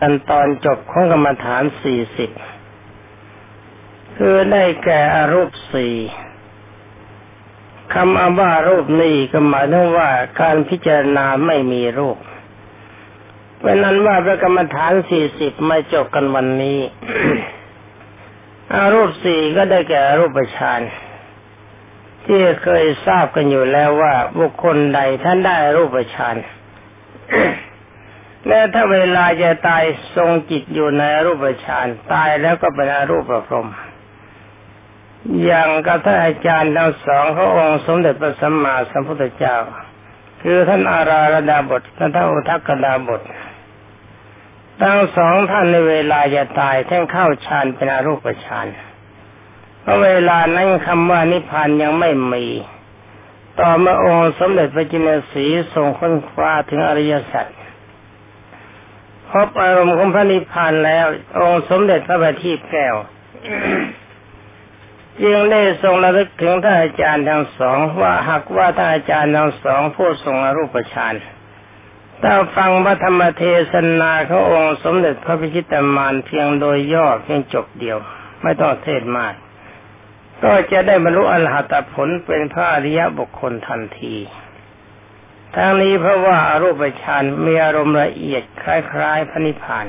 กันตอนจบของกรรมฐานสี่สิบคือได้แก่อรูปสี่คำอาว่ารูปนี้ก็หมายถึงว่าการพิจารณาไม่มีรูปเพราะนั้นว่าพระกรรมฐานสี่สิบไม่จบกันวันนี้อารูปสี่ก็ได้แก่รูปฌานที่เคยทราบกันอยู่แล้วว่าบุคคลใดท่านได้รูปฌาน แม้ถ้าเวลาจะตายทรงจิตอยู่ในรูปฌานตายแล้วก็เป็นอรูปพรหมอย่างกับท่านอาจารย์ทั้งสองเขาองค์สมเด็จพระสัมมาสัมพุทธเจ้า คือท่านอาราระดาบทและท่านอุทักกดาบททั้งสองท่านในเวลาจะตายท่านเข้าฌานเป็นอรูปฌานเพราะเวลานั้นคำว่านิพพานยังไม่มี ต่อมาองค์สมเด็จพระจินสีทรงค้นคว้าถึงอริยสัจ พบอารมณ์ของพระนิพพานแล้ว องค์สมเด็จพระบัณฑิตแก้วจึงได้ทรงระลึกถึงท่านอาจารย์ทั้งสอง ว่าหากว่าท่านอาจารย์ทั้งสองผู้ทรงอรูปฌานถ้าฟังพระธรรมเทศนาขององค์สมเด็จพระพิชิตมานเพียงโดยย่อเพียงจบเดียว ไม่ต้องเทศมาก ก็จะได้บรรลุอรหัตผลเป็นพระอริยบุคคลทันที ทั้งนี้เพราะว่าอารูปฌานมีอารมณ์ละเอียดคล้ายๆพระนิพพาน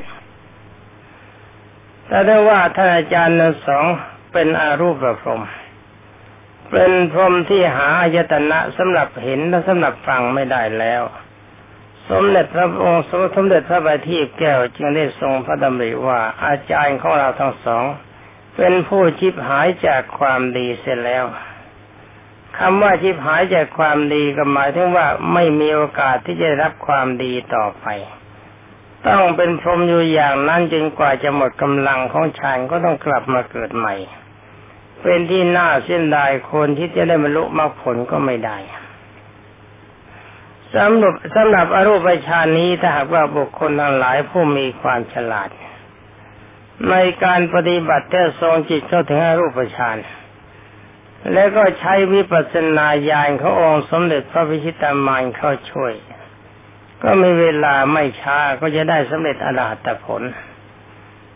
แต่ได้ว่าท่านอาจารย์ทั้งสองเป็นอารูปประพรมเป็นพรมที่หาอายตนะสำหรับเห็นและสำหรับฟังไม่ได้แล้ว สมเด็จพระองค์สมเด็จพระบัณฑิตแก้วจึงได้ทรงพระดำริว่าอาจารย์ของเราทั้งสอง เป็นผู้ชิบหายจากความดีเสียแล้ว คำว่าชิบหายจากความดีก็หมายถึงว่าไม่มีโอกาสที่จะรับความดีต่อไป ต้องเป็นพรหมอยู่อย่างนั้นจนกว่าจะหมดกำลังของฌานก็ต้องกลับมาเกิดใหม่ เป็นที่น่าเสียดายคนที่จะได้บรรลุมรรคผลก็ไม่ได้สำหรับสำหรับอรูปฌานนี้ถ้าหากว่าบุคคลทั้งหลายผู้มีความฉลาด ในการปฏิบัติแท้ทรงจิตเข้าถึงอรูปฌาน แล้วก็ใช้วิปัสสนาญาณขององค์สมเด็จพระพิชิตามานเข้าช่วย ก็มีเวลาไม่ช้าก็จะได้สำเร็จอรหัตผล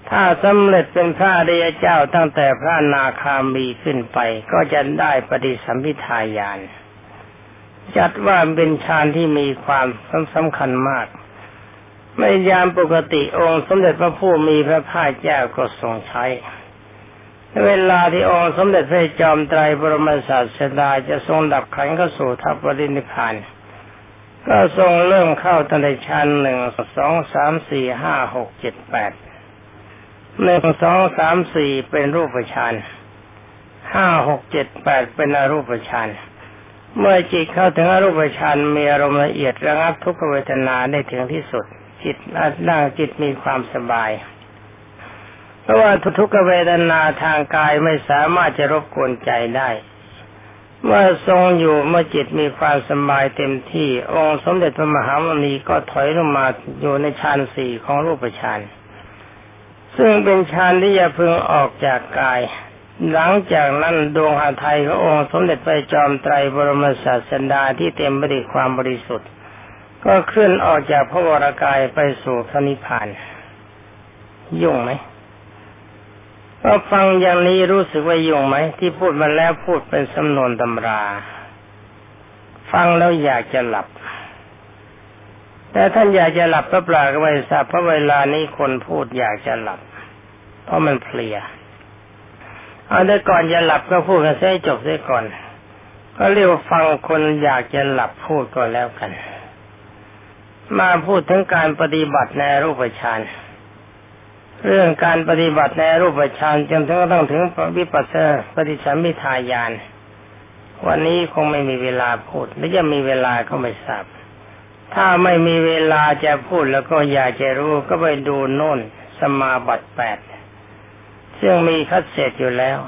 ถ้าสำเร็จเป็นพระอริยเจ้าตั้งแต่พระนาคามีขึ้นไป ก็จะได้ปฏิสัมพิทาญาณจัดว่าเป็นฌานที่มีความสำคัญมากในยามปกติองค์สมเด็จพระผู้มีพระภาคเจ้าก็ทรงใช้ เวลาที่องค์สมเด็จพระจอมไตรบรมศาสดาจะทรงดับขันเข้าสู่ทัพปรินิพานก็ทรงเริ่มเข้าตั้งแต่ชั้นหนึ่งสองสามสี่ห้าหกเจ็ดแปดหนึ่งสองสามสี่เป็นรูปฌานห้าหกเจ็ดแปดเป็นอรูปฌานเมื่อจิตเข้าถึงอรูปฌานมีอารมณ์ละเอียดระงับทุกขเวทนาได้ถึงที่สุด จิตนั่งจิตมีความสบาย เพราะว่าทุกขเวทนาทางกายไม่สามารถจะรบกวนใจได้ เมื่อทรงอยู่เมื่อจิตมีความสบายเต็มที่ องค์สมเด็จพระมหามุนีก็ถอยลงมาอยู่ในฌานสี่ของรูปฌานซึ่งเป็นฌานที่จะพึงออกจากกาย หลังจากนั้นดวงหาไทยขององค์สมเด็จพระจอมไตรบรมศาสดาที่เต็มไปด้วยความบริสุทธิ์ ก็เคลื่อนออกจากพระวรากายไปสู่พระนิพพานยุ่งไหม ก็ฟังอย่างนี้รู้สึกว่ายุ่งไหมที่พูดมาแล้วพูดเป็นสำนวนตำรา ฟังแล้วอยากจะหลับ แต่ท่านอยากจะหลับก็ปลาก็ไม่ทราบเพราะเวลานี้คนพูดอยากจะหลับ เพราะมันเพลียเอาแต่ก่อนจะหลับก็พูดกันเสียจบเสียก่อน ก็เรียกว่าฟังคนอยากจะหลับพูดก็แล้วกัน มาพูดถึงการปฏิบัติในรูปฌานเเรื่องการปฏิบัติในรูปฌานจนถึงต้องถึงวิปัสสนาปฏิสัมพิทายาน วันนี้คงไม่มีเวลาพูดและจะมีเวลาก็ไม่ทราบ ถ้าไม่มีเวลาจะพูดแล้วก็อยากจะรู้ก็ไปดูโน่นสมาบัติแปดซึ่งมีคัดเสร็จอยู่แล้ว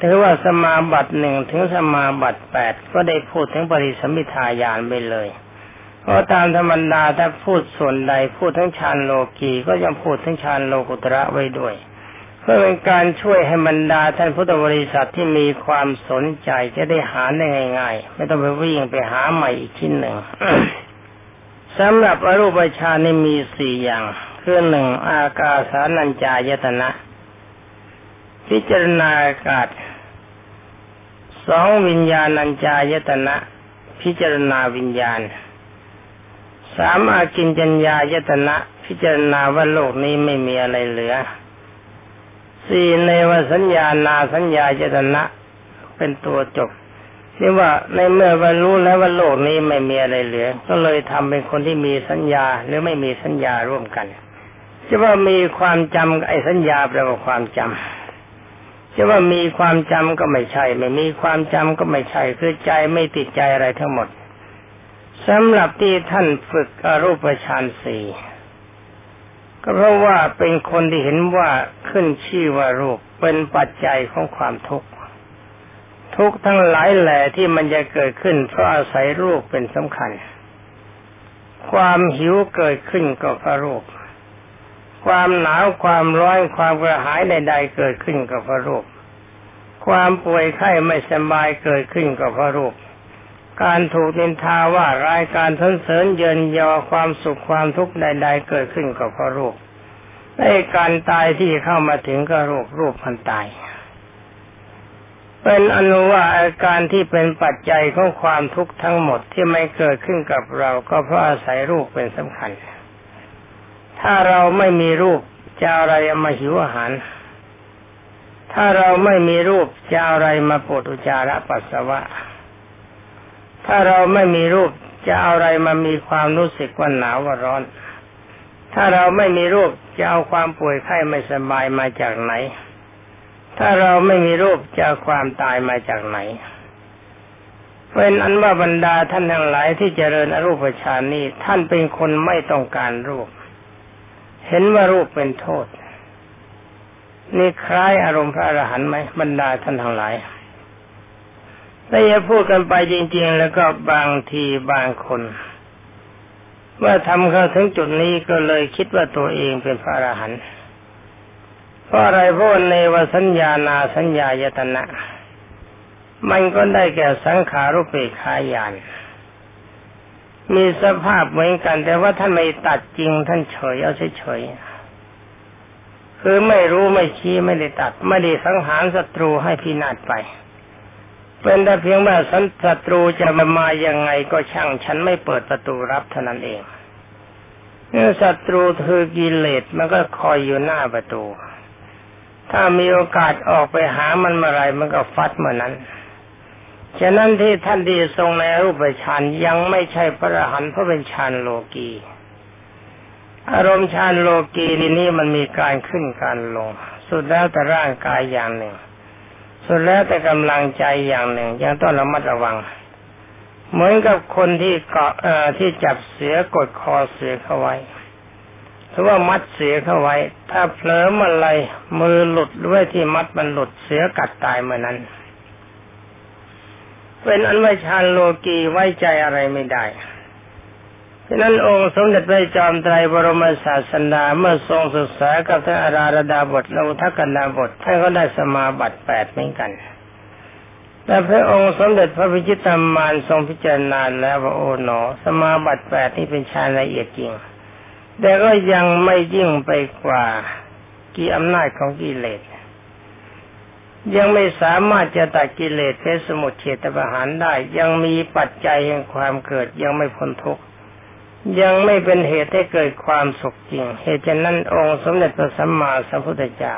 ถือว่าสมาบัติหนึ่งถึงสมาบัติแปดก็ได้พูดถึงปริสัมพิทายานไปเลย เพราะตามธรรมดาถ้าพูดส่วนใดพูดทั้งฌานโลกีก็ยังพูดทั้งฌานโลกุตระไว้ด้วย เพื่อเป็นการช่วยให้บรรดาท่านพุทธบริษัทที่มีความสนใจจะได้หาได้ง่าย ๆ ไม่ต้องไปวิ่งไปหาใหม่อีกชิ้นหนึ่งสำหรับอรูปฌานนี่มีสี่อย่างคคือหนึ่งอากาสานัญจายตนะ พิจารณาอากาศสองวิญญาณัญจายตนะ พิจารณาวิญญาณ สามอากินจัญญายตนะ พิจารณาว่าโลกนี้ไม่มีอะไรเหลือ สี่ในวสัญญานาสัญญายตนะ เป็นตัวจบที่ว่าในเมื่อบรรลุแล้วว่าโลกนี้ไม่มีอะไรเหลือ ก็เลยทำเป็นคนที่มีสัญญาหรือไม่มีสัญญาร่วมกันจะว่ามีความจำไอ้สัญญาแปลว่าความจำจะว่ามีความจำก็ไม่ใช่ ไม่มีความจำก็ไม่ใช่คือใจไม่ติดใจอะไรทั้งหมด สำหรับที่ท่านฝึกอรูปฌานสี่ก็เพราะว่าเป็นคนที่เห็นว่าขึ้นชื่อว่ารูปเป็นปัจจัยของความทุกข์ ทุกทั้งหลายแหล่ที่มันจะเกิดขึ้นเพราะอาศัยรูปเป็นสำคัญ ความหิวเกิดขึ้นก็เพราะรูป ความหนาวความร้อนความกระหายใดๆเกิดขึ้นก็เพราะรูป ความป่วยไข้ไม่สบายเกิดขึ้นก็เพราะรูป การถูกนินทาว่ารายการทนเสริญเยินยอความสุขความทุกข์ใด ๆ เกิดขึ้นก็เพระรูปไอ้การตายที่เข้ามาถึงก็รูปรูปมันตาย เป็นอนุว่าอาการที่เป็นปัจจัยของความทุกข์ทั้งหมดที่ไม่เกิดขึ้นกับเราก็เพราะอาศัยรูปเป็นสำคัญ ถ้าเราไม่มีรูปจะอะไรมาหิวอาหาร ถ้าเราไม่มีรูปจะอะไรมาปวดอุจจาระปัสสาวะ ถ้าเราไม่มีรูปจะเอาอะไรมามีความรู้สึกว่าหนาวว่าร้อน ถ้าเราไม่มีรูปจะเอาความป่วยไข้ไม่สบายมาจากไหน ถ้าเราไม่มีรูปจะความตายมาจากไหน เป็นอันว่าบรรดาท่านทั้งหลายที่เจริญอรูปฌานนี้ท่านเป็นคนไม่ต้องการรูป เห็นว่ารูปเป็นโทษ นี่คล้ายอารมณ์พระอรหันต์ไหมบรรดาท่านทั้งหลาย ถ้าจะพูดกันไปจริง ๆ แล้วก็บางทีบางคน เมื่อทำเข้าถึงจุดนี้ก็เลยคิดว่าตัวเองเป็นพระอรหันต์เพราะอะไรเพราะในวสัญญานาสัญญายตนะ มันก็ได้แก่สังขารุปเปขายานมีสภาพเหมือนกัน แต่ว่าท่านไม่ตัดจริงท่านเฉยเอาเฉยคือไม่รู้ไม่ชี้ไม่ได้ตัด ไม่ได้สังหารศัตรูให้พินาศไป เป็นแต่เพียงว่าศัตรูจะมามายังไงก็ช่าง ฉันไม่เปิดประตูรับเท่านั้นเองเมื่อศัตรูคือกิเลสมันก็คอยอยู่หน้าประตู ถ้ามีโอกาสออกไปหามันเมื่อไรมันก็ฟัดเมื่อนั้น ฉะนั้นที่ท่านที่ทรงในรูปฌานยังไม่ใช่พระอรหันต์เพราะเป็นฌานโลกีอารมณ์ฌานโลกีนี้มันมีการขึ้นการลง สุดแล้วแต่ร่างกายอย่างหนึ่ง สุดแล้วแต่กำลังใจอย่างหนึ่ง ยังต้องระมัดระวัง เหมือนกับคนที่เกาะที่จับเสือกดคอเสือเข้าไว้ถือว่ามัดเสียเข้าไว้ ถ้าเผลอมอะไรมือหลุดด้วยที่มัดมันหลุดเสียกัดตายเมื่อนั้น เป็นอันว่าชานโลกีไว้ใจอะไรไม่ได้ ฉะนั้นองค์สมเด็จพระจอมไตรบรมศาสดาเมื่อทรงศึกษากับท่านอาราดาบทและทักกันดาบทท่านก็ได้สมาบัติแปดเหมือนกัน แต่พระองค์สมเด็จพระพิจิตรมานทรงพิจารณาแล้วว่าโอ๋หนอ สมาบัติแปดนี่เป็นฌาละเอียดจริง แต่ก็ยังไม่ยิ่งไปกว่ากี่อำนาจของกิเลสยังไม่สามารถจะตัดกิเลสเป็นสมุทเฉตประหารได้ ยังมีปัจจัยแห่งความเกิดยังไม่พ้นทุกข์ ยังไม่เป็นเหตุให้เกิดความสุขจริง เหตุฉะนั้นองค์สมเด็จพระสัมมาสัมพุทธเจ้า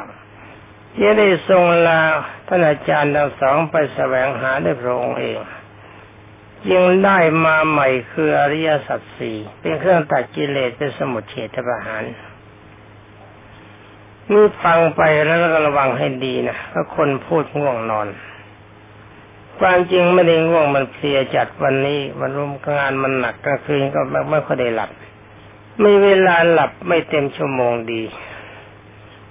ที่ได้ทรงลาท่านอาจารย์ทั้งสองไปแสวงหาด้วยพระองค์เองจึงได้มาใหม่คืออริยสัจสี่เป็นเครื่องตัดกิเลสเป็นสมุทเฉทประหารนี่ฟังไปแล้วก็ระวังให้ดีนะเพราะคนพูดง่วงนอน ความจริงไม่ได้ง่วงมันเพลียจัดวันนี้วันรุ่มงานมันหนักกลางคืนก็ไม่ค่อยได้หลับไม่เวลาหลับไม่เต็มชั่วโมงดี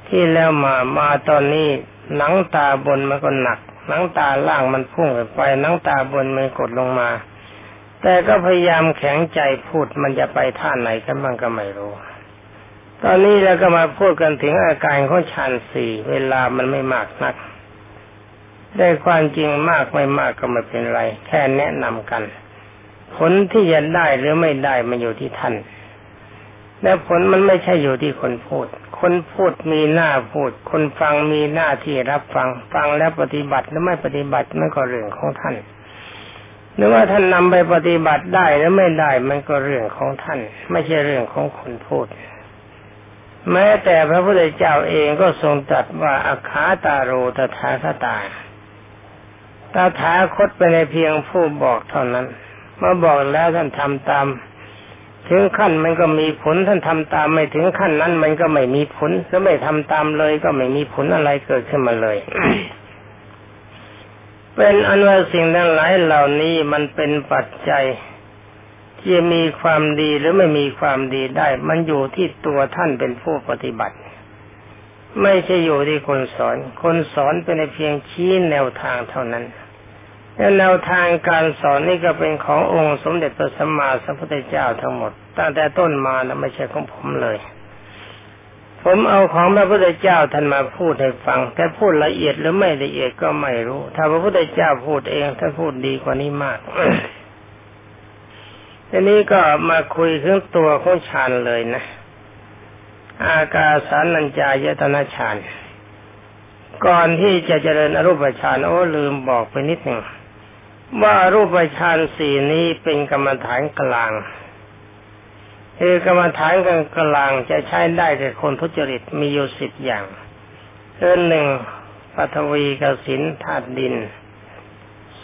ที่แล้วมามาตอนนี้หนังตาบนมันก็หนักหนังตาล่างมันพุ่งไปหนังตาบนมันกดลงมา แต่ก็พยายามแข็งใจพูดมันจะไปท่าไหนกันบ้างก็ไม่รู้ ตอนนี้เราก็มาพูดกันถึงอาการของฌานสี่เวลามันไม่มากนัก ได้ความจริงมากไม่มากก็ไม่เป็นไร แค่แนะนำกัน ผลที่จะได้หรือไม่ได้มันอยู่ที่ท่านและผลมันไม่ใช่อยู่ที่คนพูด คนพูดมีหน้าพูด คนฟังมีหน้าที่รับฟัง ฟังแล้วปฏิบัติหรือไม่ปฏิบัติมันก็เรื่องของท่าน หรือว่าท่านนำไปปฏิบัติได้หรือไม่ได้มันก็เรื่องของท่าน ไม่ใช่เรื่องของคนพูด แม้แต่พระพุทธเจ้าเองก็ทรงตรัสว่าอาคาตาโรตถาคตา ตาถาคตไปในเพียงผู้บอกเท่านั้น เมื่อบอกแล้วท่านทำตาม ถึงขั้นมันก็มีผลท่านทำตามไม่ถึงขั้นนั้น มันก็ไม่มีผลถ้าไม่ทำตามเลย ก็ไม่มีผลอะไรเกิดขึ้นมาเลย เป็นอันว่าสิ่งทั้งหลายเหล่านี้มันเป็นปัจจัยที่มีความดีหรือไม่มีความดีได้ มันอยู่ที่ตัวท่านเป็นผู้ปฏิบัติ ไม่ใช่อยู่ที่คนสอน คนสอนเป็นเพียงชี้แนวทางเท่านั้น และแนวทางการสอนนี่ก็เป็นขององค์สมเด็จพระสัมมาสัมพุทธเจ้าทั้งหมด ตั้งแต่ต้นมาแล้วไม่ใช่ของผมเลย ผมเอาของพระพุทธเจ้าท่านมาพูดให้ฟัง แต่พูดละเอียดหรือไม่ละเอียดก็ไม่รู้ ถ้าพระพุทธเจ้าพูดเองท่านพูดดีกว่านี้มากทีนี้ก็มาคุยเรื่องตัวของฌานเลยนะ อากาสานัญจายตนะฌานก่อนที่จะเจริญอรูปฌานโอ้ลืมบอกไปนิดหนึ่ง ว่ารูปฌานสี่นี้เป็นกรรมฐานกลางคือกรรมฐานกลางกลางจะใช้ได้แต่คนทุจริตมีอยู่สิบอย่างเือหนึ่งปฐวีกสินธาตุดิน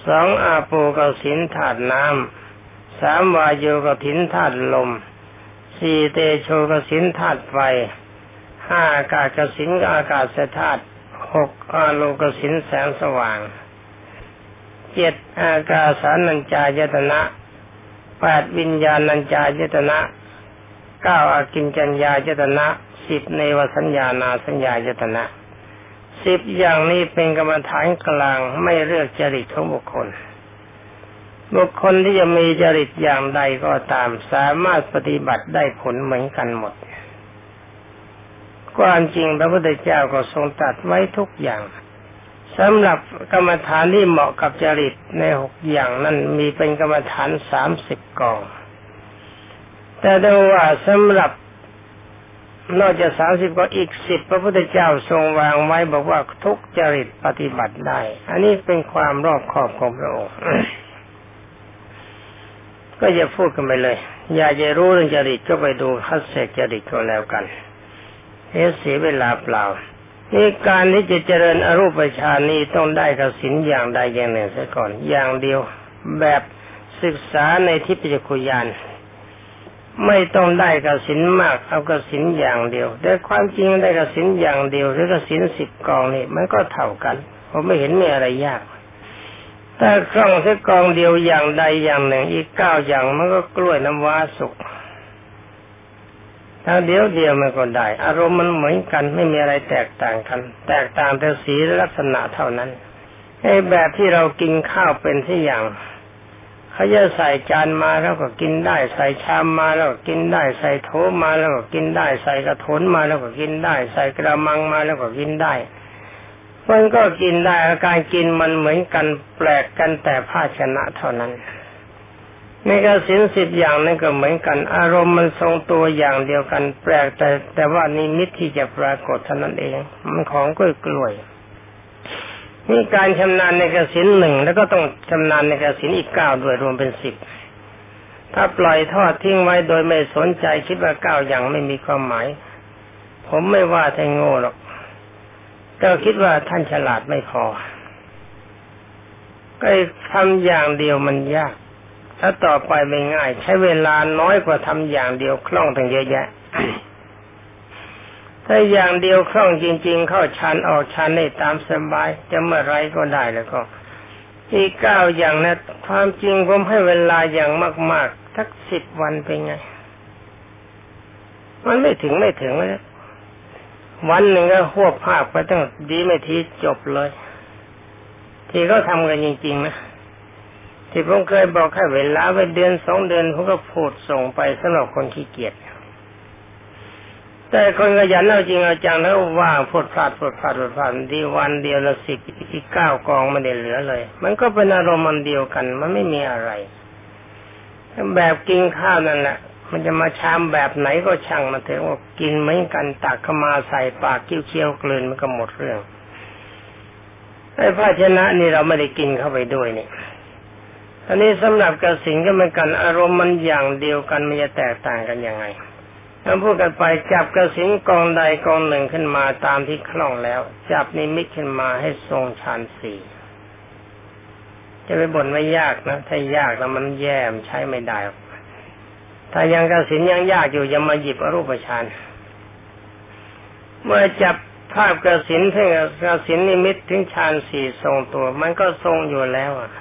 สองอาโปกสินธาตุน้ำสามวายโยกสินธาตุลมสี่เตโชกสินธาตุไฟห้าอากาศกสินอากาศธาตุหกอาโลกสินแสงสว่าง เจ็ดอากาสานัญจายตนะแปดวิญญาณัญจายตนะเก้าอากินจัญญาจตนะสิบในวสัญญานาสัญญาจตนะสิบอย่างนี้เป็นกรรมฐานกลางไม่เลือกจริตของบุคคล บุคคลที่จะมีจริตอย่างใดก็ตาม สามารถปฏิบัติได้ผลเหมือนกันหมดความจริงพระพุทธเจ้าก็ทรงตัดไว้ทุกอย่าง สำหรับกรรมฐานที่เหมาะกับจริตในหกอย่างนั้นมีเป็นกรรมฐานสามสิบกอง แต่ดูว่าสำหรับนอกจากสามสิบก็อีกสิบพระพุทธเจ้าทรงวางไว้บอกว่าทุกจริตปฏิบัติได้ อันนี้เป็นความรอบคอบของพระองค์ ก็อย่าพูดกันไปเลย อยากจะรู้เรื่องจริตก็ไปดูคัสเซกจริตก็แล้วกันเสียเสียเวลาเปล่า นี่การที่จะเจริญอรูปฌานนี้ต้องได้กสินอย่างใดอย่างหนึ่งซะก่อน อย่างเดียวแบบศึกษาในทิพยคุยานไม่ต้องได้กสินมาก เอากสินอย่างเดียว แต่ความจริงได้กสินอย่างเดียว หรือกสินสิบกองนี่มันก็เท่ากันผมไม่เห็นมีอะไรยากแต่กล้องแค่กองเดียวอย่างใดอย่างหนึ่ง อีกเก้าอย่างมันก็กล้วยน้ำว้าสุก ถ้าเดียวเดียวมันก็ได้ อารมณ์มันเหมือนกันไม่มีอะไรแตกต่างกัน แตกต่างแต่สีลักษณะเท่านั้นไอ้แบบที่เรากินข้าวเป็นที่อย่างเขาจะใส่จานมาแล้วก็กินได้ ใส่ชามมาแล้วก็กินได้ ใส่โถมาแล้วก็กินได้ ใส่กระถนมาแล้วก็กินได้ ใส่กระมังมาแล้วก็กินได้มันก็กินได้อาการกินมันเหมือนกันแปลกกันแต่ภาชนะเท่านั้น ในกสินสิบอย่างนั้นก็เหมือนกัน อารมณ์มันทรงตัวอย่างเดียวกัน แปลกแต่แต่ว่านิมิตที่จะปรากฏเท่านั้นเอง มันของกล้วยกล้วยนี่การชำนาญในกสินหนึ่งแล้วก็ต้องชำนาญในกสินอีกเก้าด้วยรวมเป็นสิบถ้าปล่อยทอดทิ้งไว้โดยไม่สนใจคิดว่าเก้าอย่างไม่มีความหมาย ผมไม่ว่าท่านโง่หรอกแต่คิดว่าท่านฉลาดไม่พอก็ทำอย่างเดียวมันยาก ถ้าต่อไปไม่ง่าย ใช้เวลาน้อยกว่าทำอย่างเดียวคล่องตั้งเยอะแยะ ถ้าอย่างเดียวคล่องจริง ๆ เข้าชันออกชันได้ตามสบาย จะเมื่อไรก็ได้แล้วก็ อีกเก้าอย่างนะความจริงผมให้เวลาอย่างมากๆทักสิบวันเป็นไง มันไม่ถึงไม่ถึงเลยวันหนึ่งก็หวบภาพไปตั้งดีไม่ทีจบเลย ที่เขาทำกันจริง ๆ นะ ที่ผมเคยบอกแค่เวลาไปเดือนสองเดือนผมก็พูดส่งไปสำหรับคนขี้เกียจแต่คนขยันเอาจริงเอาจังแล้วว่างพดพลาดพูดพลาดพูดพลาดดีวันเดียวละสิบอีกเก้ากองมันได้เหลือเลย มันก็เป็นอารมณ์มันเดียวกัน มันไม่มีอะไรแบบกินข้าวนั่นแหละมันจะมาชามแบบไหนก็ช่างมันเถอะว่ากินเหมือนกันตักเข้ามาใส่ปากเคี้ยวๆกลืนมันก็หมดเรื่องไอ้ภาชนะนี่เราไม่ได้กินเข้าไปด้วยนี่ อันนี้สำหรับกระสินก็เหมือนกันอารมณ์มันอย่างเดียวกันมันจะแตกต่างกันยังไงถ้าพูดกันไปจับกระสินกองใดกองหนึ่งขึ้นมาตามที่คล่องแล้ว จับนิมิตขึ้นมาให้ทรงฌานสี่จะไปบ่นไม่ยากนะ ถ้ายากแล้วมันแย่มใช้ไม่ได้ ถ้ายังกระสินยังยากอยู่ยังมาหยิบอรูปฌานเมื่อจับภาพกระสินถึงกระสินนิมิตถึงฌานสี่ทรงตัว มันก็ทรงอยู่แล้วอะ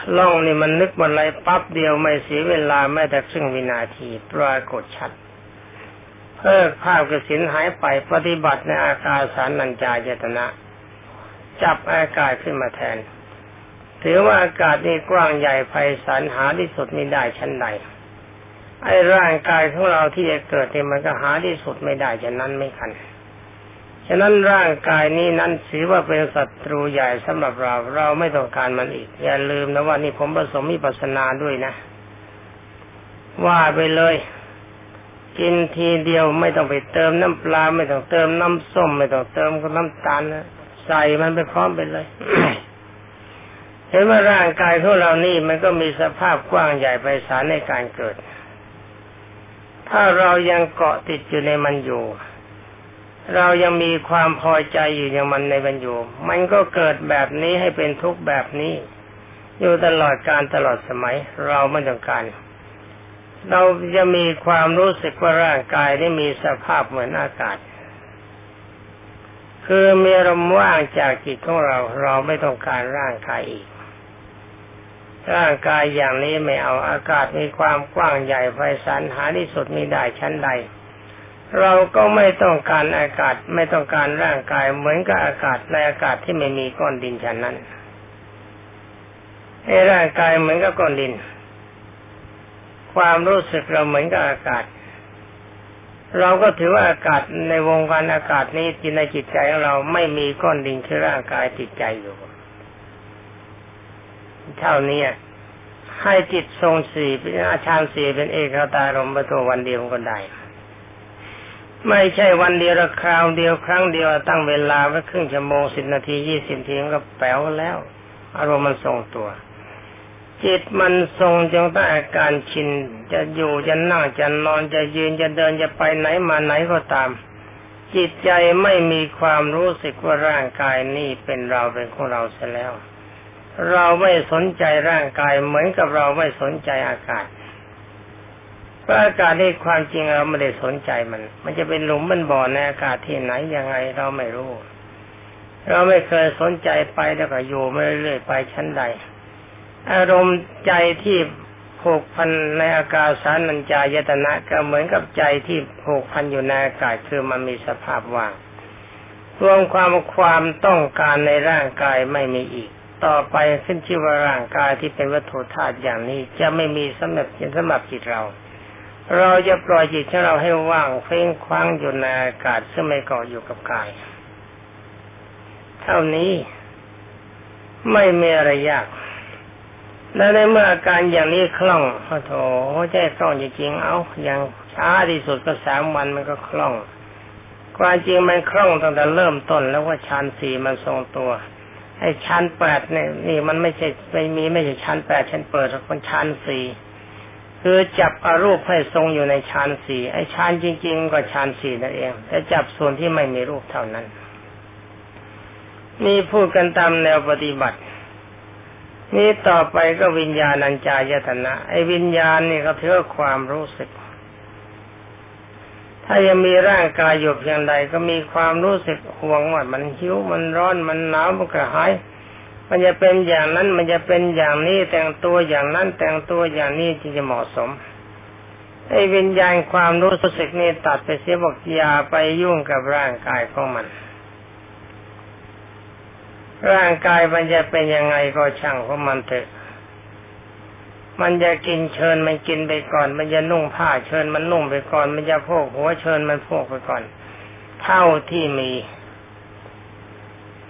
คล่องนี่มันนึกบนไรปั๊บเดียวไม่เสียเวลาแม้แต่ครึ่งวินาทีปรากฏชัด เพิกภาพกระสินหายไปปฏิบัติในอากาศสารนัญจายตนะ จับอากาศขึ้นมาแทน ถือว่าอากาศนี่กว้างใหญ่ไพศาลหาที่สุดไม่ได้ชั้นใดไอ้ร่างกายของเราที่จะเกิดเนี่ยมันก็หาที่สุดไม่ได้ฉะนั้นไม่คัน ฉะนั้นร่างกายนี้นั้นถือว่าเป็นศัตรูใหญ่สำหรับเรา เราไม่ต้องการมันอีก อย่าลืมนะว่านี่ผมผสมมีปัสนาด้วยนะ ว่าไปเลย กินทีเดียวไม่ต้องไปเติมน้ำปลา ไม่ต้องเติมน้ำส้ม ไม่ต้องเติมน้ำตาลนะใส่มันไปพร้อมไปเลยเห็นว่าร่างกายของเรานี่มันก็มีสภาพกว้างใหญ่ไพศาลในการเกิด ถ้าเรายังเกาะติดอยู่ในมันอยู่ เรายังมีความพอใจอยู่อย่างมันในบรรยูมันก็เกิดแบบนี้ให้เป็นทุกข์แบบนี้ อยู่ตลอดการตลอดสมัย เราไม่ต้องการ เราจะมีความรู้สึกว่าร่างกายได้มีสภาพเหมือนอากาศ คือมีลมว่างจากจิตของเรา เราไม่ต้องการร่างกายอีก ร่างกายอย่างนี้ไม่เอาอากาศมีความกว้างใหญ่ไพศาลหาที่สุดม่ได้ชั้นใด เราก็ไม่ต้องการอากาศไม่ต้องการร่างกายเหมือนกับอากาศในอากาศที่ไม่มีก้อนดินฉันนั้นในร่างกายเหมือนกับก้อนดิน ความรู้สึกเราเหมือนกับอากาศ เราก็ถือว่าอากาศในวงการอากาศนี้จิตในจิตใจของเราไม่มีก้อนดินคือร่างกายจิตใจอยู่เท่านี้ให้จิตทรงสี่เป็นอาชานสี่เป็นเอกตารมประตัววันเดียวก็ได้ ไม่ใช่วันเดียวคราวเดียวครั้งเดียวตั้งเวลาไว้ครึ่งชั่วโมงสิบนาทียี่สิบนาทีก็แป๋วแล้ว อารมณ์มันทรงตัว จิตมันทรงจงตั้งอาการชิน จะอยู่จะนั่งจะนอนจะยืนจะเดินจะไปไหนมาไหนก็ตาม จิตใจไม่มีความรู้สึกว่าร่างกายนี่เป็นเราเป็นของเราเสียแล้ว เราไม่สนใจร่างกายเหมือนกับเราไม่สนใจอากาศ เพราะอากาศนี่ความจริงเราไม่ได้สนใจมัน มันจะเป็นหลุมเป็นบ่อในอากาศที่ไหนยังไงเราไม่รู้ เราไม่เคยสนใจไปแล้วก็อยู่ไม่เรื่อยไปชั้นใด อารมณ์ใจที่ผูกพันในอากาศสารนัญจายตนะก็เหมือนกับใจที่ผูกพันอยู่ในอากาศคือมันมีสภาพว่างรวมความความต้องการในร่างกายไม่มีอีก ต่อไปขึ้นชื่อว่าร่างกายที่เป็นวัตถุธาตุอย่างนี้จะไม่มีสำหรับสำหรับจิตเรา เราจะปล่อยจิตของเราให้ว่างเฟ้งคว้างอยู่ในอากาศซึ่งไม่เกาะอยู่กับกาย เท่านี้ไม่มีอะไรยาก และในเมื่ออาการอย่างนี้คล่องโอ้โถใจคล่องจริงๆเอาอย่างช้าที่สุดก็สามวันมันก็คล่องความจริงมันคล่องตั้งแต่เริ่มต้นแล้วว่าชั้นสี่มันทรงตัวไอ้ชั้นแปดเนี่ยนี่มันไม่ใช่ไม่มีไม่ใช่ชั้นแปดชั้นเปิดมันชั้นสี่ คือจับอารูปให้ทรงอยู่ในฌานสี่ไอ้ฌานจริง ๆ ก็ฌานสี่นั่นเองแต่จับส่วนที่ไม่มีรูปเท่านั้น นี่พูดกันตามแนวปฏิบัติ นี่ต่อไปก็วิญญาณัญจายตนะ ไอ้วิญญาณนี่ก็ถือความรู้สึก ถ้ายังมีร่างกายอยู่เพียงใดก็มีความรู้สึกห่วงว่ามันหิวมันร้อนมันหนาวมันกระหาย มันจะเป็นอย่างนั้นมันจะเป็นอย่างนี้แต่งตัวอย่างนั้นแต่งตัวอย่างนี้จึงจะเหมาะสมไอ้วิญญาณความรู้สึกนี่ตัดไปเสียบอกอย่าไปยุ่งกับร่างกายของมัน ร่างกายมันจะเป็นยังไงก็ช่างของมันเถอะ มันจะกินเชิญมันกินไปก่อน มันจะนุ่งผ้าเชิญมันนุ่งไปก่อน มันจะพกหัวเชิญมันพกไปก่อน เท่าที่มี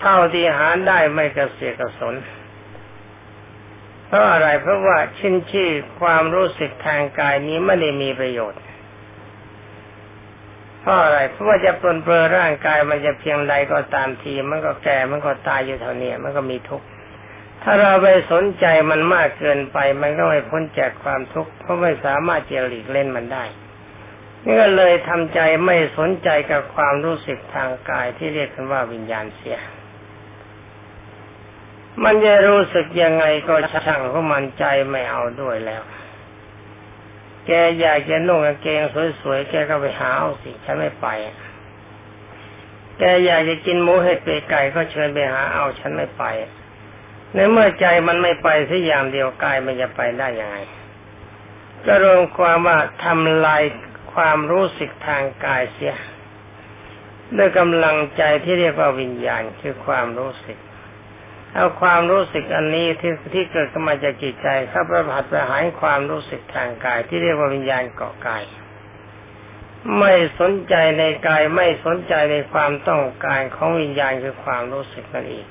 เท่าที่หาได้ไม่กระเสียกระสนไปราะอะไรเพราะว่าชินชี่ความรู้สึกทางกายนี้ไม่ได้มีประโยชน์เพราะอะไรเพราะว่าจะปลนเปลือร่างกายมันจะเพียงใดก็ตามที มันก็แก่มันก็ตายอยู่เท่านี้มันก็มีทุกข์ถ้าเราไปสนใจมันมากเกินไป มันก็ไม่พ้นจากความทุกข์เพราะไม่สามารถจะหลีกเล่นมันได้นี่ก็เลยทำใจไม่สนใจกับความรู้สึกทางกายที่เรียกกันว่าวิญญาณเสีย มันจะรู้สึกยังไงก็ช่างเพราะมันใจไม่เอาด้วยแล้ว แกอยากจะนุ่งกางเกงสวยๆ แกก็ไปหาเอาสิฉันไม่ไป แกอยากจะกินหมูเห็ดเป็ดไก่ก็เชิญไปหาเอาฉันไม่ไป ในเมื่อใจมันไม่ไปสักอย่างเดียวกายมันจะไปได้ยังไง ก็รวมความว่าทำลายความรู้สึกทางกายเสีย ด้วยกำลังใจที่เรียกว่าวิญญาณคือความรู้สึก เอาความรู้สึกอันนี้ที่ที่เกิดขึ้นมาจากจิตใจเข้าประผัดประหารความรู้สึกทางกาย ที่เรียกว่าวิญญาณเกาะกาย ไม่สนใจในกายไม่สนใจในความต้องการของวิญญาณคือความรู้สึกนั่นเอง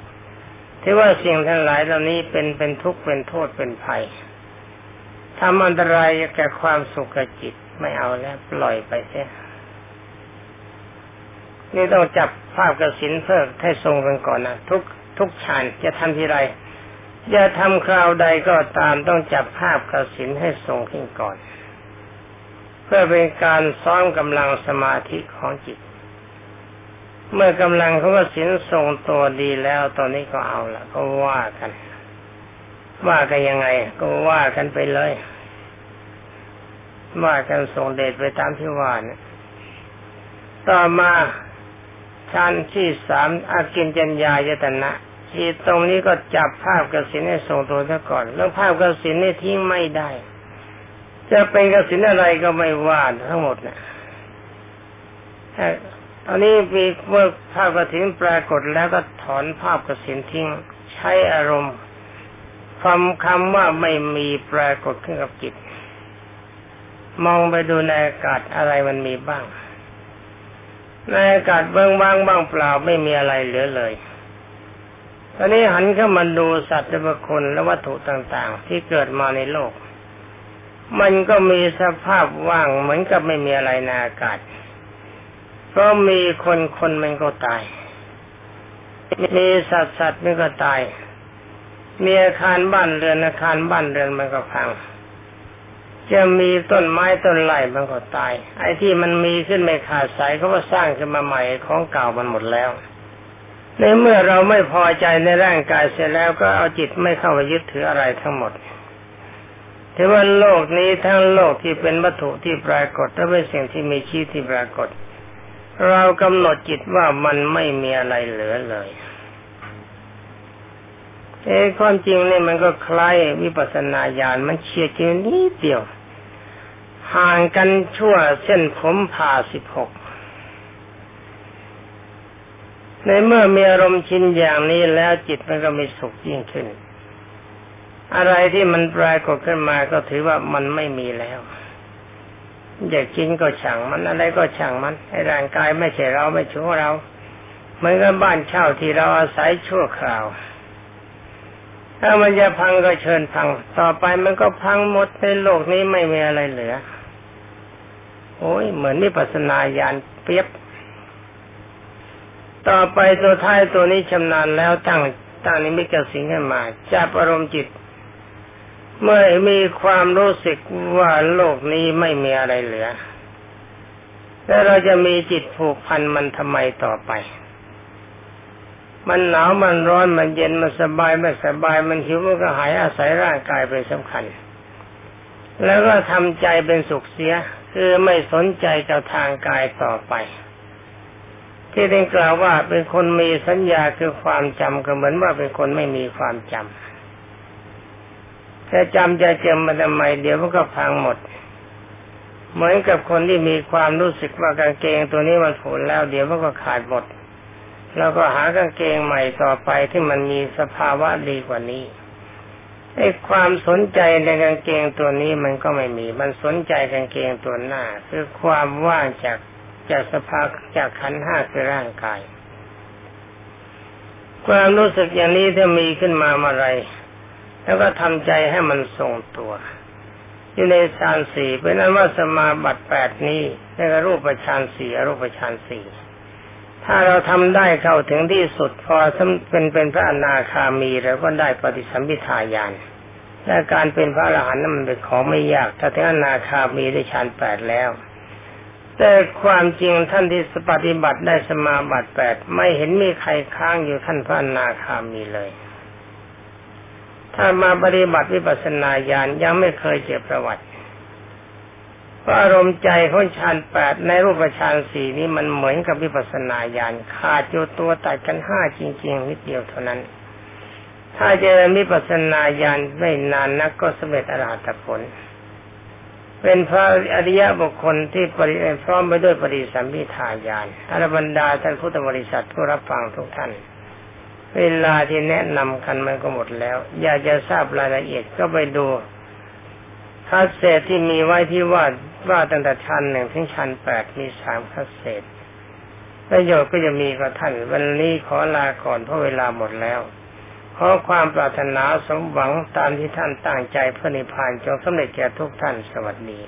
ที่ว่าสิ่งทั้งหลายเหล่านี้เป็นเป็นทุกข์เป็นโทษเป็นภัยทำอันตรายแก่ความสุขกับจิตไม่เอาแล้วปล่อยไปเสียนี่ต้องจับภาพกระสินเพิ่มให้ทรงกันก่อนนะทุก ทุกฌานจะทำทีไรจะทำคราวใดก็ตามต้องจับภาพกสินให้ทรงขึ้นก่อน เพื่อเป็นการซ้อมกำลังสมาธิของจิต เมื่อกำลังของกสินทรงตัวดีแล้วตอนนี้ก็เอาละก็ว่ากัน ว่ากันยังไง ก็ว่ากันไปเลย ว่ากันส่งเดชไปตามที่ว่านี่ยต่อมา ชั้นที่สามอากินจัญญายตนะที่ตรงนี้ก็จับภาพกสินให้ส่งตัวซะก่อน แล้วภาพกสินนี่ทิ้งไม่ได้ จะเป็นกสินอะไรก็ไม่ว่าทั้งหมดนะตอนนี้มีเมื่อภาพกสินปรากฏแล้วก็ถอนภาพกสินทิ้ง ใช้อารมณ์ความคำว่าไม่มีปรากฏขึ้นกับจิต มองไปดูในอากาศอะไรมันมีบ้าง ในอากาศเบื้องบ้างบ้างเปล่าไม่มีอะไรเหลือเลยตอนนี้หันเข้ามาดูสัตว์และคนและวัตถุต่างๆ ที่เกิดมาในโลก มันก็มีสภาพว่างเหมือนกับไม่มีอะไรในอากาศเพราะมีคนคนมันก็ตาย มีสัตว์สัตว์มันก็ตาย มีอาคารบ้านเรือนอาคารบ้านเรือนมันก็พัง จะมีต้นไม้ต้นไม้มันก็ตาย ไอ้ที่มันมีขึ้นไม่ขาดสายเขาก็สร้างขึ้นมาใหม่ของเก่ามันหมดแล้ว ในเมื่อเราไม่พอใจในร่างกายเสร็จแล้วก็เอาจิตไม่เข้าไปยึดถืออะไรทั้งหมดถือว่าโลกนี้ทั้งโลกที่เป็นวัตถุที่ปรากฏและเป็นสิ่งที่มีชีวิตที่ปรากฏ เรากำหนดจิตว่ามันไม่มีอะไรเหลือเลย เอ้ความจริงเนี่ยมันก็คล้ายวิปัสสนาญาณมันเฉียดกันนิดเดียว ห่างกันชั่วเส้นผมผ่าสิบหกในเมื่อมีอารมณ์ชินอย่างนี้แล้วจิตมันก็มีสุขยิ่งขึ้น อะไรที่มันปรากฏขึ้นมาก็ถือว่ามันไม่มีแล้ว อยากกินก็ช่างมันอะไรก็ช่างมันให้ร่างกายไม่ใช่เราไม่ชั่วเราเหมือนกับบ้านเช่าที่เราอาศัยชั่วคราว ถ้ามันจะพังก็เชิญพัง ต่อไปมันก็พังหมดในโลกนี้ไม่มีอะไรเหลือ โอ้ยเหมือนนิปัสนาญาณเปียบ ต่อไปตัวท้ายตัวนี้ชำนาญแล้วตั้งตั้งนี้ไม่เกระสิงขึ้นมาจับอารมณ์จิต เมื่อมีความรู้สึกว่าโลกนี้ไม่มีอะไรเหลือ แล้วเราจะมีจิตผูกพันมันทำไมต่อไป มันหนาวมันร้อนมันเย็นมันสบายไม่สบายมันหิวมันก็หายอาศัยร่างกายเป็นสำคัญ แล้วก็ทำใจเป็นสุขเสีย คือไม่สนใจกับทางกายต่อไป ที่ได้กล่าวว่าเป็นคนมีสัญญาคือความจำก็เหมือนว่าเป็นคนไม่มีความจำแต่จำจะจมมาทำไมเดี๋ยวมันก็พังหมด เหมือนกับคนที่มีความรู้สึกว่ากางเกงตัวนี้มันผุแล้ว เดี๋ยวมันก็ขาดหมด เราก็หากางเกงใหม่ต่อไปที่มันมีสภาวะดีกว่านี้ไอ้ความสนใจในกางเกงตัวนี้มันก็ไม่มี มันสนใจกางเกงตัวหน้า คือความว่างจากจากสภาจากขันห้าคือร่างกาย ความรู้สึกอย่างนี้ถ้ามีขึ้นมาเมื่อไร แล้วก็ทำใจให้มันทรงตัว อยู่ในฌานสี่เป็นนั้นว่าสมาบัติแปดนี้เรียกรูปฌานสี่อรูปฌานสี่ ถ้าเราทำได้เข้าถึงที่สุดพอเป็นเป็นพระอนาคามีเราก็ได้ปฏิสัมพิทาญาณและการเป็นพระอรหันต์นั้นมันเป็นของไม่ยาก ถ้าถึงอนาคามีได้ฌานแปดแล้ว แต่ความจริงท่านที่ปฏิบัติได้สมาบัติแปดไม่เห็นมีใครค้างอยู่ท่านพระอนาคามีเลย ถ้ามาปฏิบัติวิปัสสนาญาณยังไม่เคยเจอประวัติ พราะอารมณ์ใจของฌานแปดในรูปฌานสี่นี้มันเหมือนกับวิปัสสนาญาณขาดอยู่ตัวตัดกันห้าจริงๆนิดเดียวเท่านั้น ถ้าเจริญวิปัสสนาญาณไม่นานนักก็สำเร็จอรหัตผล เป็นพระอริยบุคคลที่ปริพร้อมไปด้วยปริสัมพิทาญาณอรบรรดาท่านพุทธบริษัทผู้รับฟังทุกท่าน เวลาที่แนะนำกันมันก็หมดแล้ว อยากจะทราบรายละเอียดก็ไปดู คัสเศษที่มีไว้ที่ว่าว่าตั้งแต่ชั้นหนึ่งถึงชั้นแปดมีสามคัสเศษประโยชน์ก็จะมีกับท่าน วันนี้ขอลาก่อนเพราะเวลาหมดแล้ว ขอความปรารถนาสมหวังตามที่ท่านตั้งใจเพื่อนิพพานจงสำเร็จแก่ทุกท่านสวัสดี